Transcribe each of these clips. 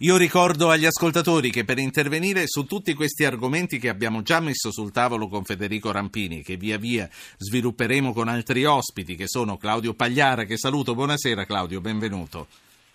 Io ricordo agli ascoltatori che per intervenire su tutti questi argomenti che abbiamo già messo sul tavolo con Federico Rampini, che via via svilupperemo con altri ospiti, che sono Claudio Pagliara, che saluto. Buonasera Claudio, benvenuto.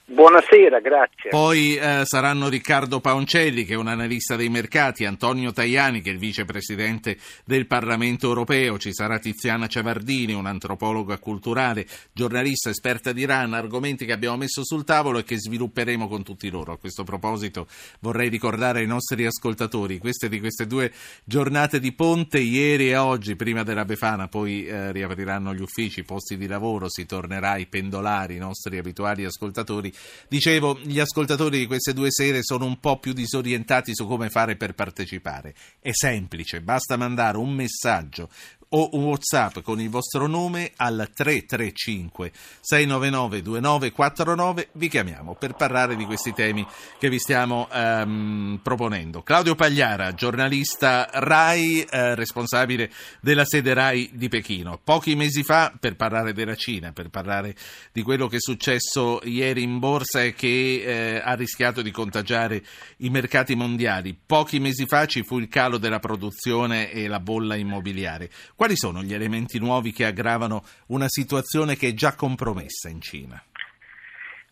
Buonasera, grazie. Poi eh, saranno Riccardo Paoncelli, che è un analista dei mercati, Antonio Tajani, che è il vicepresidente del Parlamento europeo, ci sarà Tiziana Ciavardini, un'antropologa culturale, giornalista esperta di Iran, argomenti che abbiamo messo sul tavolo e che svilupperemo con tutti loro. A questo proposito vorrei ricordare ai nostri ascoltatori queste di queste due giornate di ponte, ieri e oggi, prima della Befana, poi eh, riapriranno gli uffici, i posti di lavoro, si tornerà ai pendolari, i nostri abituali ascoltatori Dicevo, gli ascoltatori di queste due sere sono un po' più disorientati su come fare per partecipare. È semplice, basta mandare un messaggio o un WhatsApp con il vostro nome al 335 699 2949 vi chiamiamo per parlare di questi temi che vi stiamo ehm, proponendo. Claudio Pagliara, giornalista RAI, eh, responsabile della sede RAI di Pechino. Pochi mesi fa, per parlare della Cina, per parlare di quello che è successo ieri in borsa e che eh, ha rischiato di contagiare i mercati mondiali, pochi mesi fa ci fu il calo della produzione e la bolla immobiliare. Quali sono gli elementi nuovi che aggravano una situazione che è già compromessa in Cina?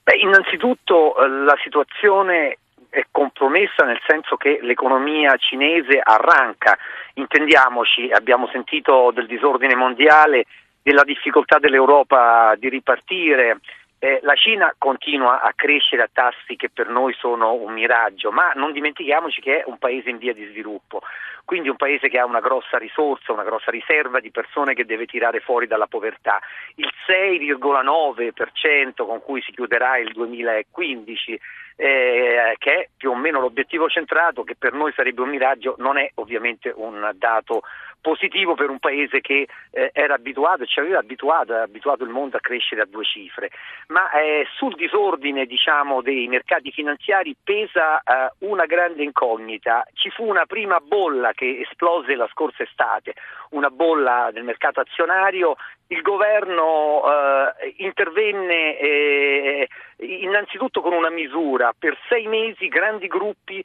Beh, innanzitutto eh, la situazione è compromessa nel senso che l'economia cinese arranca. Intendiamoci, abbiamo sentito del disordine mondiale, della difficoltà dell'Europa di ripartire, eh, la Cina continua a crescere a tassi che per noi sono un miraggio, ma non dimentichiamoci che è un paese in via di sviluppo, quindi un paese che ha una grossa risorsa, una grossa riserva di persone che deve tirare fuori dalla povertà. Il 6,9% con cui si chiuderà il 2015 eh, che è più o meno l'obiettivo centrato, che per noi sarebbe un miraggio, non è ovviamente un dato positivo per un paese che eh, era abituato, ci aveva abituato, abituato il mondo a crescere a due cifre, ma eh, sul disordine diciamo, dei mercati finanziari pesa eh, una grande incognita. Ci fu una prima bolla che esplose la scorsa estate, una bolla del mercato azionario il governo eh, intervenne eh, innanzitutto con una misura, per sei mesi grandi gruppi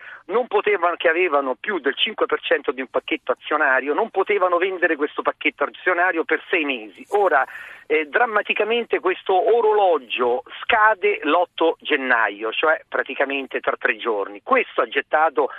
potevano, che avevano più del 5% di un pacchetto azionario non potevano vendere questo pacchetto azionario per sei mesi. Ora eh, drammaticamente questo orologio scade l'8 gennaio, cioè praticamente tra tre giorni. Questo ha gettato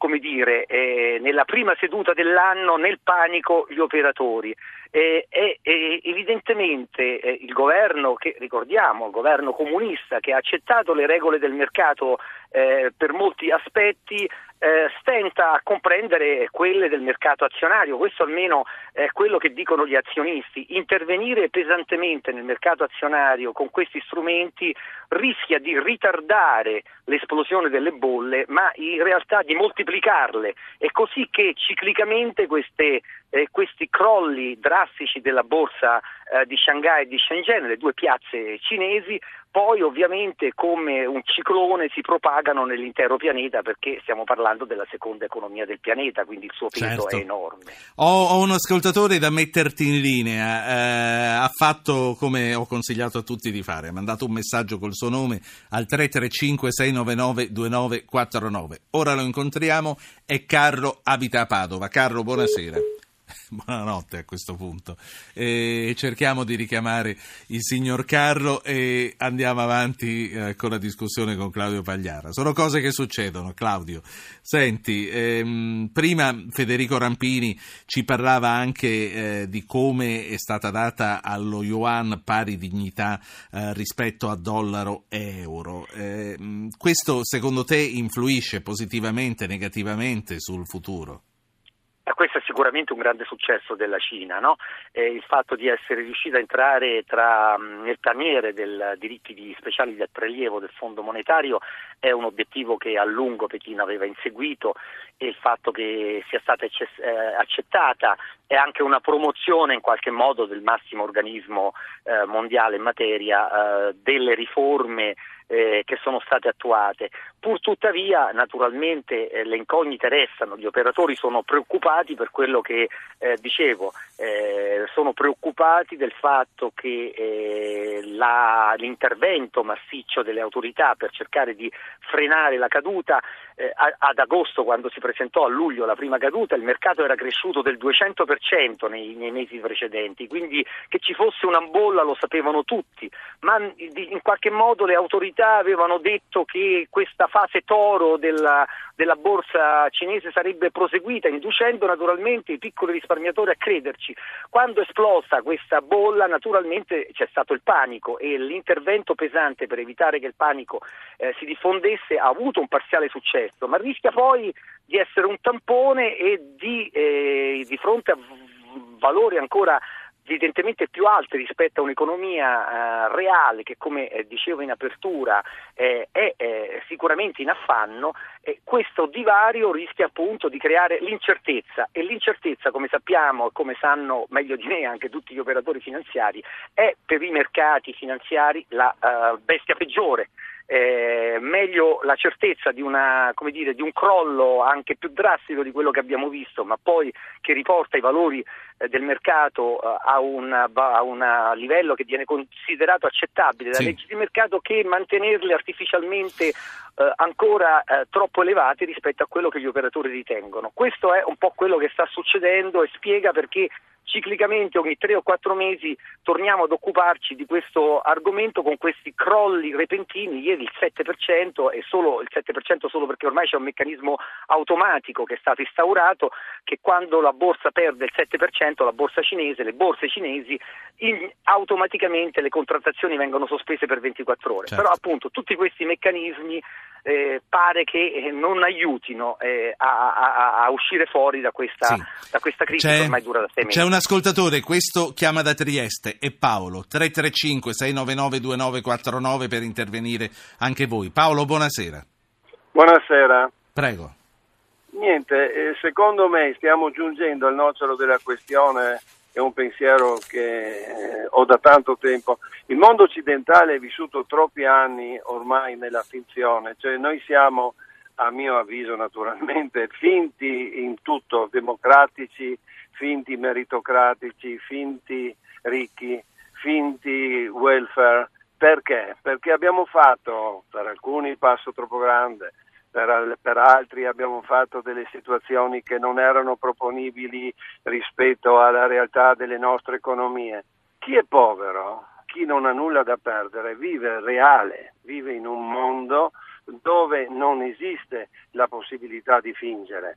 come dire, eh, nella prima seduta dell'anno nel panico gli operatori. E, e, evidentemente eh, il governo, che ricordiamo, il governo comunista che ha accettato le regole del mercato eh, per molti aspetti, eh, stenta a comprendere quelle del mercato azionario, questo almeno è quello che dicono gli azionisti. Intervenire pesantemente nel mercato azionario con questi strumenti rischia di ritardare l'esplosione delle bolle, ma in realtà di moltiplicarle. È così che ciclicamente queste, eh, questi crolli drastici della borsa eh, di Shanghai e di Shenzhen, le due piazze cinesi, poi ovviamente come un ciclone si propagano nell'intero pianeta perché stiamo parlando della seconda economia del pianeta, quindi il suo peso certo. è enorme. Ho, ho, un ascoltatore da metterti in linea, eh, ha fatto come ho consigliato a tutti di fare, ha mandato un messaggio col suo nome al 335 699 2949. Ora lo incontriamo, è Carlo, abita a Padova. Carlo, buonasera. buonanotte a questo punto. E cerchiamo di richiamare il signor Carlo e andiamo avanti eh, con la discussione con Claudio Pagliara. Sono cose che succedono, Claudio. Senti, ehm, prima Federico Rampini ci parlava anche eh, di come è stata data allo yuan pari dignità eh, rispetto a dollaro e euro. Ehm, questo secondo te influisce positivamente, negativamente sul futuro? Sicuramente un grande successo della Cina, no? il fatto di essere riuscita a entrare tra, nel paniere dei diritti di speciali di prelievo del Fondo monetario è un obiettivo che a lungo Pechino aveva inseguito e il fatto che sia stata eh, accettata è anche una promozione in qualche modo del massimo organismo eh, mondiale in materia eh, delle riforme eh, che sono state attuate. Pur tuttavia, naturalmente, eh, le incognite restano, gli operatori sono preoccupati per quello che eh, dicevo, eh, sono preoccupati del fatto che eh, la, l'intervento massiccio delle autorità per cercare di frenare la caduta eh, ad agosto, quando si presentò a luglio la prima caduta, il mercato era cresciuto del 200% nei, nei mesi precedenti, quindi che ci fosse una bolla lo sapevano tutti, ma in qualche modo le autorità avevano detto che questa fase toro della, della borsa cinese sarebbe proseguita, inducendo naturalmente i piccoli risparmiatori a crederci. Quando è esplosa questa bolla, naturalmente c'è stato il panico e l'intervento pesante per evitare che il panico eh, si diffondesse ha avuto un parziale successo, ma rischia poi di essere un tampone e di, eh, di fronte a valori ancora evidentemente più alti rispetto a un'economia eh, reale che come eh, dicevo in apertura eh, è eh, sicuramente in affanno, questo divario rischia appunto di creare l'incertezza. E l'incertezza come sappiamo e come sanno meglio di me anche tutti gli operatori finanziari è per i mercati finanziari la eh, bestia peggiore eh, meglio la certezza di, una, dire, di, un crollo anche più drastico di quello che abbiamo visto, ma poi che riporta i valori eh, del mercato eh, a, un, a, un, livello che viene considerato accettabile dalle sì. leggi di mercato, che mantenerle artificialmente eh, ancora eh, troppo elevati rispetto a quello che gli operatori ritengono. Questo è un po' quello che sta succedendo e spiega perché ciclicamente ogni tre o quattro mesi torniamo ad occuparci di questo argomento con questi crolli repentini, ieri il 7% e solo il 7% solo perché ormai c'è un meccanismo automatico che è stato instaurato che quando la borsa perde il 7%, la borsa cinese, le borse cinesi, in, automaticamente le contrattazioni vengono sospese per 24 ore. Certo. Però appunto tutti questi meccanismi eh, pare che eh, non aiutino eh, a, a, a, uscire fuori da questa, sì. da questa crisi c'è, che ormai dura da sei mesi. C'è un ascoltatore, questo chiama da Trieste, è Paolo, 335 699 2949 per intervenire anche voi. Paolo, buonasera. Buonasera. Prego. Niente, eh, secondo me stiamo giungendo al nocciolo della questione è un pensiero che eh, ho da tanto tempo. Il mondo occidentale è vissuto troppi anni ormai nella finzione, cioè noi siamo, a mio avviso naturalmente, finti in tutto, democratici, finti meritocratici, finti ricchi, finti welfare. Perché? Perché abbiamo fatto, per alcuni il passo troppo grande, per, per, altri abbiamo fatto delle situazioni che non erano proponibili rispetto alla realtà delle nostre economie. Chi è povero, chi non ha nulla da perdere, vive reale, vive in un mondo dove non esiste la possibilità di fingere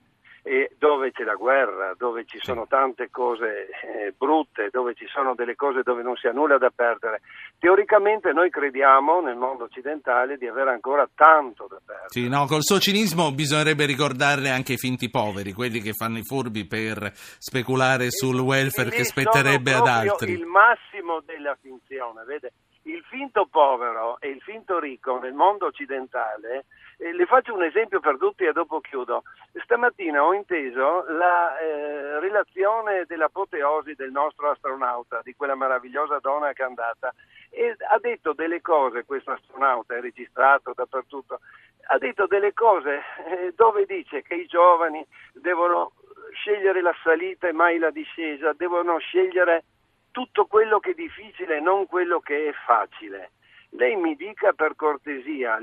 dove c'è la guerra, dove ci sono tante cose eh, brutte, dove ci sono delle cose dove non si ha nulla da perdere. Teoricamente noi crediamo nel mondo occidentale di avere ancora tanto da perdere. Sì, no, col suo cinismo bisognerebbe ricordarle anche i finti poveri, quelli che fanno i furbi per speculare sul welfare che spetterebbe ad altri. Il massimo della finzione, vede? Il finto povero e il finto ricco nel mondo occidentale eh, le faccio un esempio per tutti e dopo chiudo. Stamattina ho inteso la eh, relazione dell'apoteosi del nostro astronauta, di quella meravigliosa donna che è andata, e ha detto delle cose, questo astronauta è registrato dappertutto, ha detto delle cose eh, dove dice che i giovani devono scegliere la salita e mai la discesa, devono scegliere tutto quello che è difficile e non quello che è facile lei mi dica per cortesia,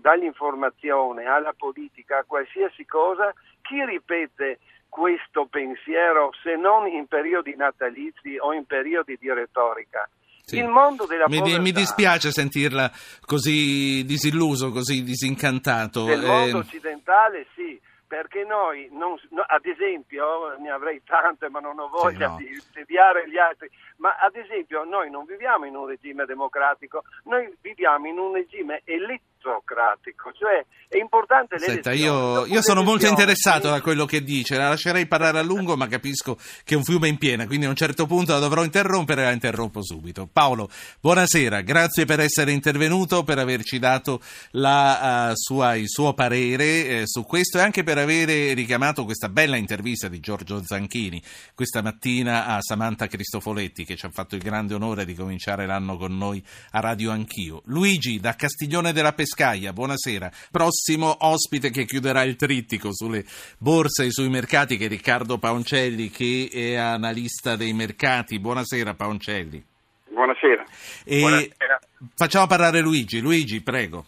dall'informazione alla politica, a qualsiasi cosa, chi ripete questo pensiero se non in periodi natalizi o in periodi di retorica? Sì. Il mondo della mi. Mi dispiace sentirla così disilluso, così disincantato. Nel eh... mondo occidentale sì, perché noi, non, no, ad esempio, ne avrei tante ma non ho voglia sì, no. di tediare gli altri, ma ad esempio noi non viviamo in un regime democratico, noi viviamo in un regime elettorale zoocratico, cioè è importante Senta, io, io sono molto interessato da quello che dice, la lascerei parlare a lungo ma capisco che è un fiume in piena, quindi a un certo punto la dovrò interrompere e la interrompo subito. Paolo, buonasera, grazie per essere intervenuto, per averci dato la, uh, sua, il suo parere eh, su questo e anche per avere richiamato questa bella intervista di Giorgio Zanchini questa mattina a Samantha Cristofoletti che ci ha fatto il grande onore di cominciare l'anno con noi a Radio Anch'io. Luigi da Castiglione della Pescaia, buonasera. Prossimo ospite che chiuderà il trittico sulle borse e sui mercati che è Riccardo Paoncelli che è analista dei mercati. Buonasera Paoncelli. Buonasera. Buonasera. Facciamo parlare Luigi. Luigi, prego.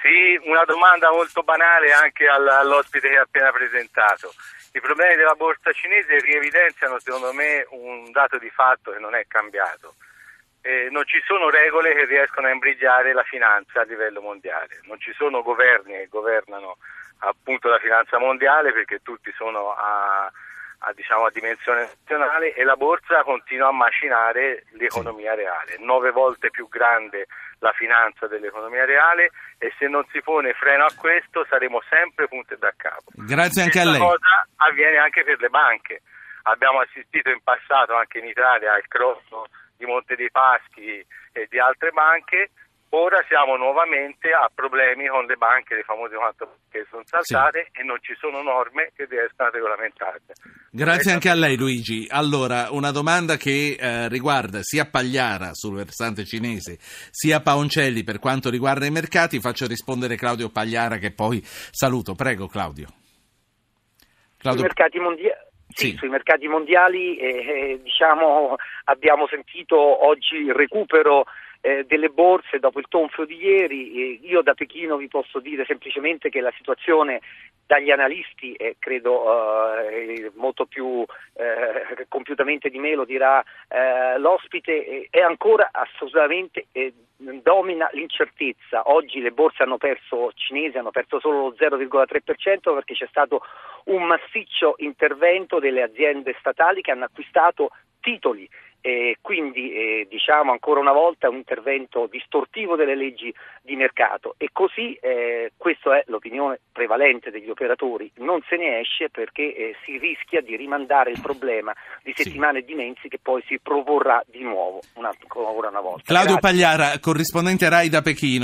Sì, una domanda molto banale anche all'ospite che ha appena presentato. I problemi della borsa cinese rievidenziano secondo me un dato di fatto che non è cambiato. Eh, non ci sono regole che riescono a imbrigliare la finanza a livello mondiale, non ci sono governi che governano appunto la finanza mondiale perché tutti sono a, a, diciamo, a dimensione nazionale e la borsa continua a macinare l'economia reale, nove volte più grande la finanza dell'economia reale e se non si pone freno a questo saremo sempre punte da capo. Grazie anche Questa a lei. cosa avviene anche per le banche. Abbiamo assistito in passato anche in Italia al crollo di Monte dei Paschi e di altre banche. Ora siamo nuovamente a problemi con le banche, le famose quattro che sono saltate sì. e non ci sono norme che riescano a regolamentarle. Grazie anche a lei Luigi. Allora, una domanda che eh, riguarda sia Pagliara sul versante cinese, sia Paoncelli per quanto riguarda i mercati. Faccio rispondere Claudio Pagliara che poi saluto. Prego Claudio. Claudio... Sui mercati mondiali. Sì, sì, sui mercati mondiali eh, eh, diciamo, abbiamo sentito oggi il recupero eh, delle borse dopo il tonfo di ieri. io da Pechino vi posso dire semplicemente che la situazione dagli analisti, e credo eh, molto più eh, compiutamente di me lo dirà eh, l'ospite, è ancora assolutamente eh, domina l'incertezza. Oggi le borse hanno perso, cinesi hanno perso solo lo 0,3% perché c'è stato un massiccio intervento delle aziende statali che hanno acquistato titoli e quindi eh, diciamo ancora una volta un intervento distortivo delle leggi di mercato e così eh, questa è l'opinione prevalente degli operatori, non se ne esce perché eh, si rischia di rimandare il problema di settimane sì. di mesi che poi si proporrà di nuovo una, ancora una volta. Claudio Grazie. Pagliara, corrispondente RAI da Pechino.